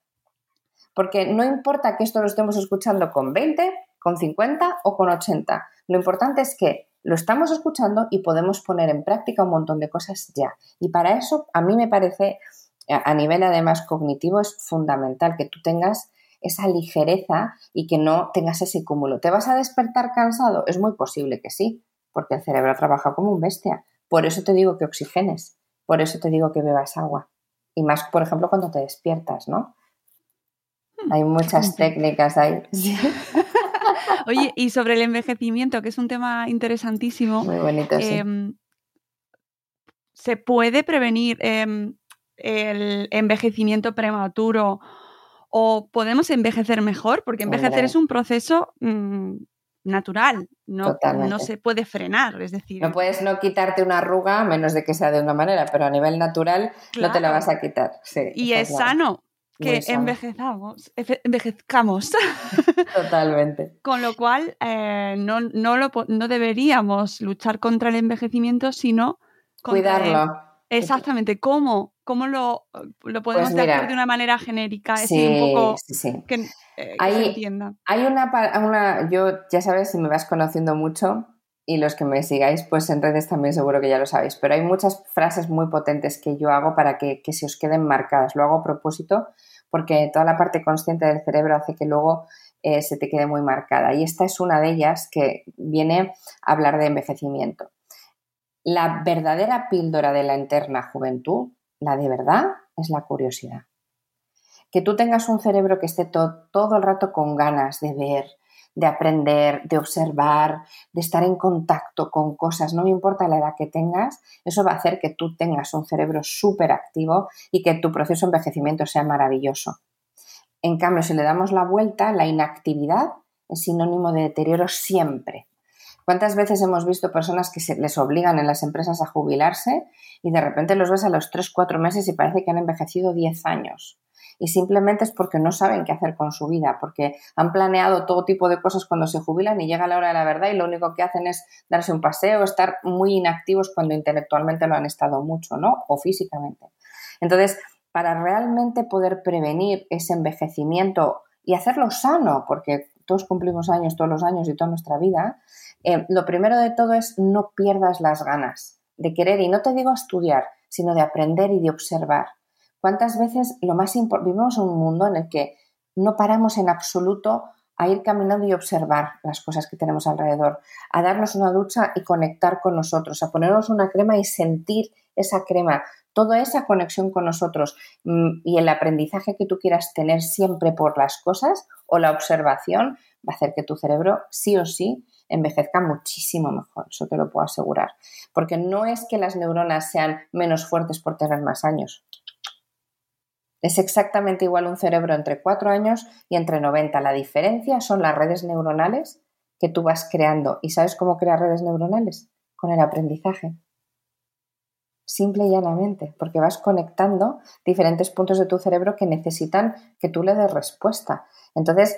Porque no importa que esto lo estemos escuchando con 20, con 50 o con 80. Lo importante es que lo estamos escuchando y podemos poner en práctica un montón de cosas ya. Y para eso, a mí me parece, a nivel además cognitivo, es fundamental que tú tengas esa ligereza y que no tengas ese cúmulo. ¿Te vas a despertar cansado? Es muy posible que sí, porque el cerebro trabaja como un bestia. Por eso te digo que oxigenes, por eso te digo que bebas agua. Y más, por ejemplo, cuando te despiertas, ¿no? Hmm. Hay muchas técnicas ahí. Oye, y sobre el envejecimiento, que es un tema interesantísimo. Muy bonito, sí. Em, ¿Se puede prevenir em, el envejecimiento prematuro o podemos envejecer mejor? Porque envejecer es un proceso mm, natural, no, no, se puede frenar, es decir... No puedes no quitarte una arruga a menos de que sea de una manera, pero a nivel natural no te la vas a quitar. Sí, y es sano, que envejezamos, envejezcamos. Totalmente. Con lo cual, eh, no, no, lo, no, deberíamos luchar contra el envejecimiento, sino cuidarlo. Exactamente. ¿Cómo? ¿Cómo lo, lo podemos pues hacer de una manera genérica? Sí, un poco sí, sí. que, eh, hay, se entienda. Hay una, una, yo ya sabes, si me vas conociendo mucho, y los que me sigáis, pues en redes también seguro que ya lo sabéis, pero hay muchas frases muy potentes que yo hago para que, que se os queden marcadas. Lo hago a propósito porque toda la parte consciente del cerebro hace que luego eh, se te quede muy marcada. Y esta es una de ellas que viene a hablar de envejecimiento. La verdadera píldora de la eterna juventud, la de verdad, es la curiosidad. Que tú tengas un cerebro que esté todo el rato con ganas de ver, de aprender, de observar, de estar en contacto con cosas, no me importa la edad que tengas, eso va a hacer que tú tengas un cerebro súper activo y que tu proceso de envejecimiento sea maravilloso. En cambio, si le damos la vuelta, la inactividad es sinónimo de deterioro siempre. ¿Cuántas veces hemos visto personas que se les obligan en las empresas a jubilarse y de repente los ves a los 3-4 meses y parece que han envejecido 10 años? Y simplemente es porque no saben qué hacer con su vida, porque han planeado todo tipo de cosas cuando se jubilan y llega la hora de la verdad y lo único que hacen es darse un paseo, estar muy inactivos cuando intelectualmente lo han estado mucho, ¿no? O físicamente. Entonces, para realmente poder prevenir ese envejecimiento y hacerlo sano, porque todos cumplimos años todos los años y toda nuestra vida, eh, lo primero de todo es no pierdas las ganas de querer, y no te digo estudiar, sino de aprender y de observar. ¿Cuántas veces lo más vivimos en un mundo en el que no paramos en absoluto a ir caminando y observar las cosas que tenemos alrededor, a darnos una ducha y conectar con nosotros, a ponernos una crema y sentir esa crema, toda esa conexión con nosotros mm, y el aprendizaje que tú quieras tener siempre por las cosas o la observación va a hacer que tu cerebro sí o sí envejezca muchísimo mejor, eso te lo puedo asegurar, porque no es que las neuronas sean menos fuertes por tener más años, Es exactamente igual un cerebro entre 4 años y entre 90. La diferencia son las redes neuronales que tú vas creando. ¿Y sabes cómo crear redes neuronales? Con el aprendizaje. Simple y llanamente, porque vas conectando diferentes puntos de tu cerebro que necesitan que tú le des respuesta. Entonces,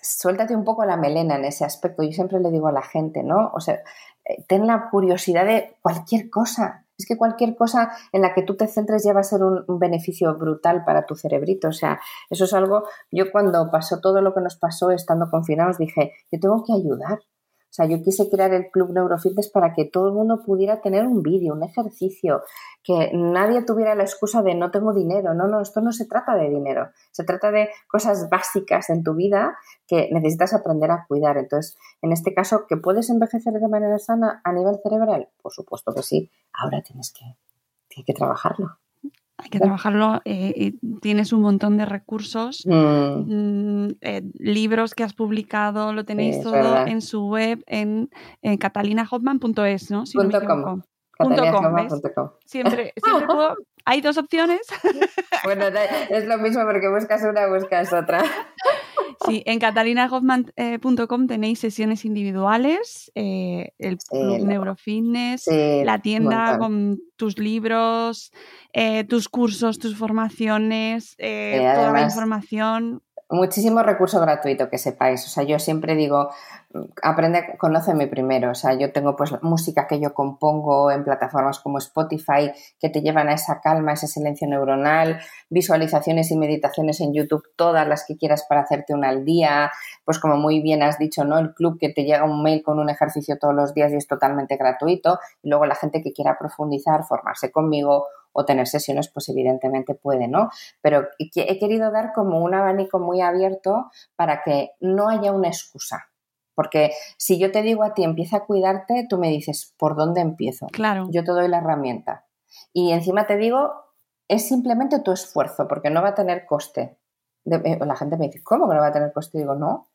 suéltate un poco la melena en ese aspecto. Yo siempre le digo a la gente, ¿no? O sea, eh, ten la curiosidad de cualquier cosa. Es que cualquier cosa en la que tú te centres ya va a ser un, un, beneficio brutal para tu cerebrito. O sea, eso es algo, yo cuando pasó todo lo que nos pasó estando confinados dije, yo tengo que ayudar. O sea, yo quise crear el Club Neurofitness para que todo el mundo pudiera tener un vídeo, un ejercicio, que nadie tuviera la excusa de no tengo dinero. No, no, esto no se trata de dinero. Se trata de cosas básicas en tu vida que necesitas aprender a cuidar. Entonces, en este caso, ¿que puedes envejecer de manera sana a nivel cerebral? Por supuesto que sí. Ahora tienes que, tienes que trabajarlo hay que trabajarlo. Eh, tienes un montón de recursos, mm. eh, libros que has publicado, lo tenéis sí, todo en su web en, en catalinahoffman.es, ¿no? Si punto no com. Com, siempre, siempre puedo, hay dos opciones. bueno, es lo mismo porque buscas una, buscas otra. Sí, en catalinahoffman.com tenéis sesiones individuales, eh, el Club Neurofitness, sí, la tienda con tus libros, eh, tus cursos, tus formaciones, eh, toda la información. Muchísimo recurso gratuito que sepáis. O sea, yo siempre digo, aprende, conóceme primero. O sea, yo tengo pues música que yo compongo en plataformas como Spotify que te llevan a esa calma, ese silencio neuronal, visualizaciones y meditaciones en YouTube, todas las que quieras para hacerte una al día. Pues como muy bien has dicho, ¿no? El club que te llega un mail con un ejercicio todos los días y es totalmente gratuito. Y luego la gente que quiera profundizar, formarse conmigo o tener sesiones, pues evidentemente puede, ¿no? pero he querido dar como un abanico muy abierto para que no haya una excusa. Porque si yo te digo a ti, empieza a cuidarte, tú me dices, ¿por dónde empiezo? Claro. Yo te doy la herramienta. Y encima te digo, es simplemente tu esfuerzo, porque no va a tener coste. De- eh, la gente me dice, ¿cómo que no va a tener coste? Digo, no.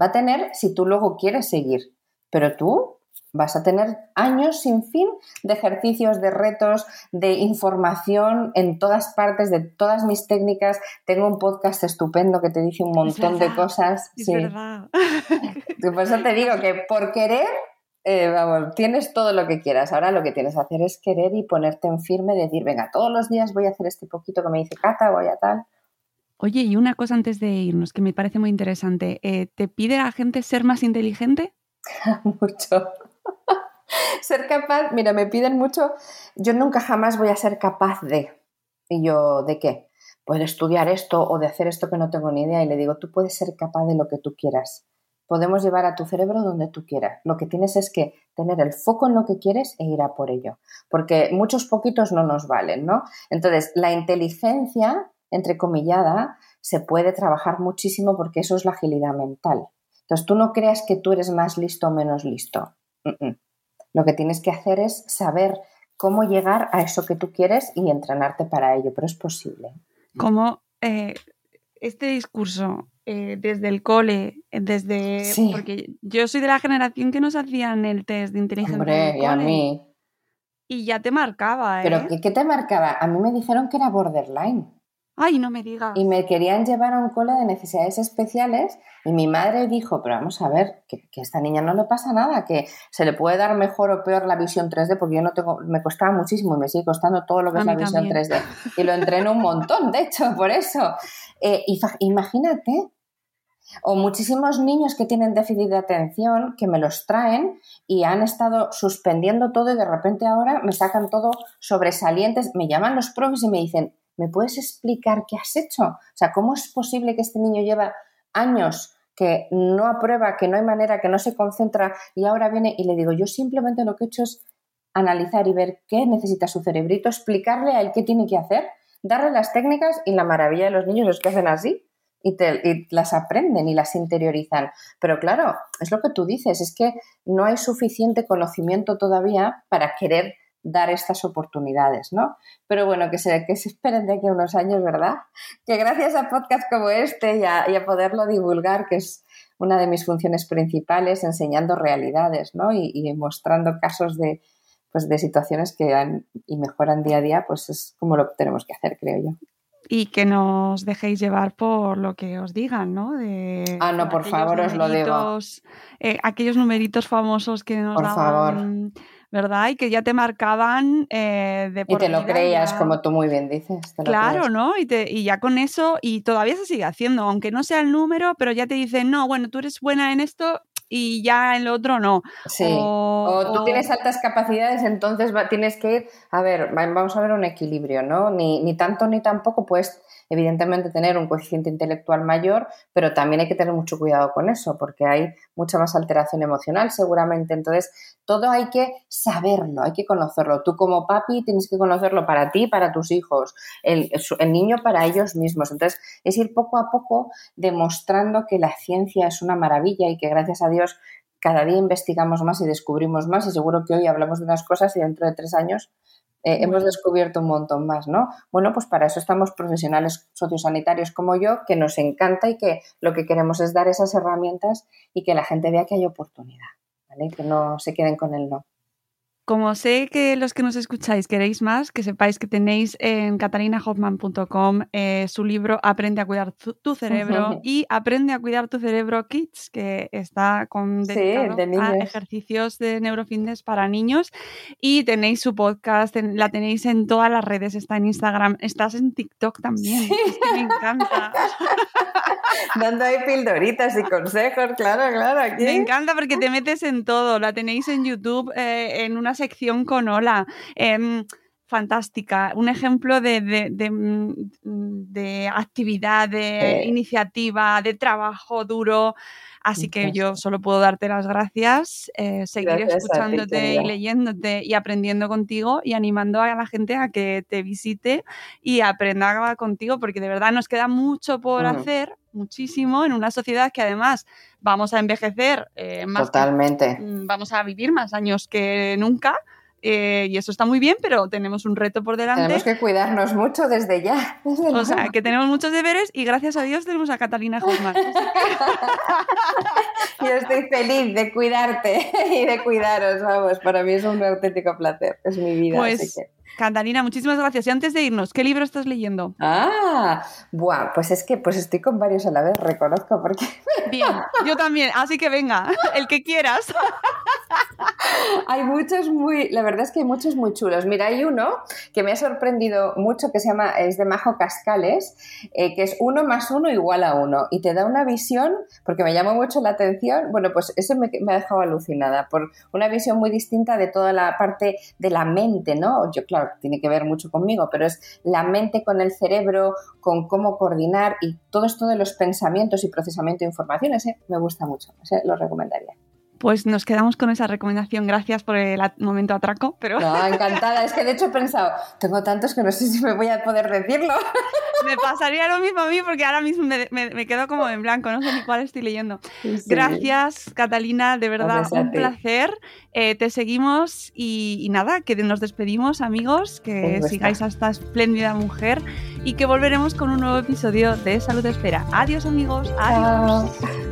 Va a tener si tú luego quieres seguir. Pero tú vas a tener años sin fin de ejercicios, de retos, de información en todas partes, de todas mis técnicas. Tengo un podcast estupendo que te dice un Es montón de cosas. Es Sí. verdad. Por eso te digo que por querer, eh, vamos, tienes todo lo que quieras. Ahora lo que tienes que hacer es querer y ponerte en firme, decir, venga, todos los días voy a hacer este poquito que me dice Cata, voy a tal. Oye, y una cosa antes de irnos que me parece muy interesante. eh, ¿Te pide la gente ser más inteligente? mucho. ser capaz, mira, me piden mucho, yo nunca jamás voy a ser capaz de. Y yo, ¿de qué? Pues estudiar esto o de hacer esto que no tengo ni idea. Y le digo, tú puedes ser capaz de lo que tú quieras. Podemos llevar a tu cerebro donde tú quieras. Lo que tienes es que tener el foco en lo que quieres e ir a por ello. Porque muchos poquitos no nos valen, ¿no? Entonces, la inteligencia, entrecomillada, se puede trabajar muchísimo porque eso es la agilidad mental. Entonces, tú no creas que tú eres más listo o menos listo. Lo que tienes que hacer es saber cómo llegar a eso que tú quieres y entrenarte para ello, pero es posible. Como eh, este discurso eh, desde el cole, eh, desde... Sí. Porque yo soy de la generación que nos hacían el test de inteligencia en Hombre, y a mí. y ya te marcaba, ¿eh? ¿Pero qué, qué te marcaba? A mí me dijeron que era borderline. Ay, no me digas. Y me querían llevar a un cole de necesidades especiales y mi madre dijo, pero vamos a ver, que, que a esta niña no le pasa nada, que se le puede dar mejor o peor la visión 3D, porque yo no tengo, me costaba muchísimo y me sigue costando todo lo que A es la visión también. 3D. Y lo entreno un montón, de hecho, por eso. Eh, imagínate, o muchísimos niños que tienen déficit de atención que me los traen y han estado suspendiendo todo y de repente ahora me sacan todo sobresalientes, me llaman los profes y me dicen, ¿me puedes explicar qué has hecho? O sea, ¿cómo es posible que este niño lleva años que no aprueba, que no hay manera, que no se concentra y ahora viene y le digo, yo simplemente lo que he hecho es analizar y ver qué necesita su cerebrito, explicarle a él qué tiene que hacer, darle las técnicas y la maravilla de los niños es que hacen así y, y las aprenden y las interiorizan. Pero claro, es lo que tú dices, es que no hay suficiente conocimiento todavía para querer dar estas oportunidades, ¿no? Pero bueno, que se, que se esperen de aquí a unos años, ¿verdad? Que gracias a podcasts como este y a, y a poderlo divulgar, que es una de mis funciones principales, enseñando realidades, ¿no? Y, y mostrando casos de, pues, de situaciones que han- y mejoran día a día, pues es como lo tenemos que hacer, creo yo. y que nos dejéis llevar por lo que os digan, ¿no? De, ah, no, por favor, os lo digo. Eh, aquellos numeritos famosos que nos por daban, ¿verdad? Y que ya te marcaban eh, de por Y te lo creías, como tú muy bien dices. claro, ¿no? Y, te, y ya con eso, y todavía se sigue haciendo, aunque no sea el número, pero ya te dicen, no, bueno, tú eres buena en esto, y ya en lo otro no. Sí. O, tú tienes altas capacidades, entonces tienes que ir, a ver, vamos a ver un equilibrio, ¿no? Ni, ni tanto ni tampoco, pues evidentemente tener un coeficiente intelectual mayor, pero también hay que tener mucho cuidado con eso, porque hay mucha más alteración emocional seguramente. Entonces, todo hay que saberlo, hay que conocerlo. Tú como papi tienes que conocerlo para ti, para tus hijos, el, el niño para ellos mismos. Entonces, es ir poco a poco demostrando que la ciencia es una maravilla y que gracias a Dios cada día investigamos más y descubrimos más y seguro que hoy hablamos de unas cosas y dentro de tres años eh, hemos descubierto un montón más, ¿no? Bueno, pues para eso estamos profesionales sociosanitarios como yo, que nos encanta y que lo que queremos es dar esas herramientas y que la gente vea que hay oportunidad, ¿vale? Que no se queden con el no. Como sé que los que nos escucháis queréis más, que sepáis que tenéis en catalinahoffman.com eh, su libro Aprende a cuidar tu, cerebro y Aprende a cuidar tu cerebro Kids, que está con a ejercicios de neurofitness para niños. Y tenéis su podcast, la tenéis en todas las redes, está en Instagram, estás en TikTok también. me encanta. Dando ahí pildoritas y consejos, claro, claro. Me encanta porque te metes en todo. La tenéis en YouTube eh, en una sección con Hola. Em, fantástica, un ejemplo de, de, actividad, de iniciativa, de trabajo duro. Así que yo solo puedo darte las gracias, eh, seguir escuchándote y leyéndote y aprendiendo contigo y animando a la gente a que te visite y aprenda contigo, porque de verdad nos queda mucho por hacer, muchísimo, en una sociedad que además vamos a envejecer eh, más. Totalmente. Mm, vamos a vivir más años que nunca. Eh, y eso está muy bien, pero tenemos un reto por delante. Tenemos que cuidarnos mucho desde ya. o sea, que tenemos muchos deberes y gracias a Dios tenemos a Catalina Hoffman. Yo estoy feliz de cuidarte y de cuidaros, vamos. Para mí es un auténtico placer. Es mi vida. Pues, Catalina, muchísimas gracias. Y antes de irnos, ¿qué libro estás leyendo? Ah, buah, pues es que pues estoy con varios a la vez, reconozco, porque... Bien, yo también, así que venga, el que quieras. hay muchos muy, la verdad es que hay muchos muy chulos. Mira, hay uno que me ha sorprendido mucho que se llama, es de Majo Cascales, eh, que es uno más uno igual a uno y te da una visión, porque me llama mucho la atención, bueno, pues eso me, me ha dejado alucinada, por una visión muy distinta de toda la parte de la mente, ¿no? Yo, claro, tiene que ver mucho conmigo, pero es la mente con el cerebro, con cómo coordinar y todo esto de los pensamientos y procesamiento de informaciones, me gusta mucho, lo recomendaría. Pues nos quedamos con esa recomendación. Gracias por el momento atraco. Pero... No, encantada. Es que de hecho he pensado, tengo tantos que no sé si me voy a poder decirlo. Me pasaría lo mismo a mí porque ahora mismo me, quedo como en blanco, no sé ni cuál estoy leyendo. Gracias, Catalina, de verdad, un placer. Eh, te seguimos y, nada, que nos despedimos, amigos, que sigáis a esta espléndida mujer y que volveremos con un nuevo episodio de Salud Espera. Adiós, amigos. Adiós.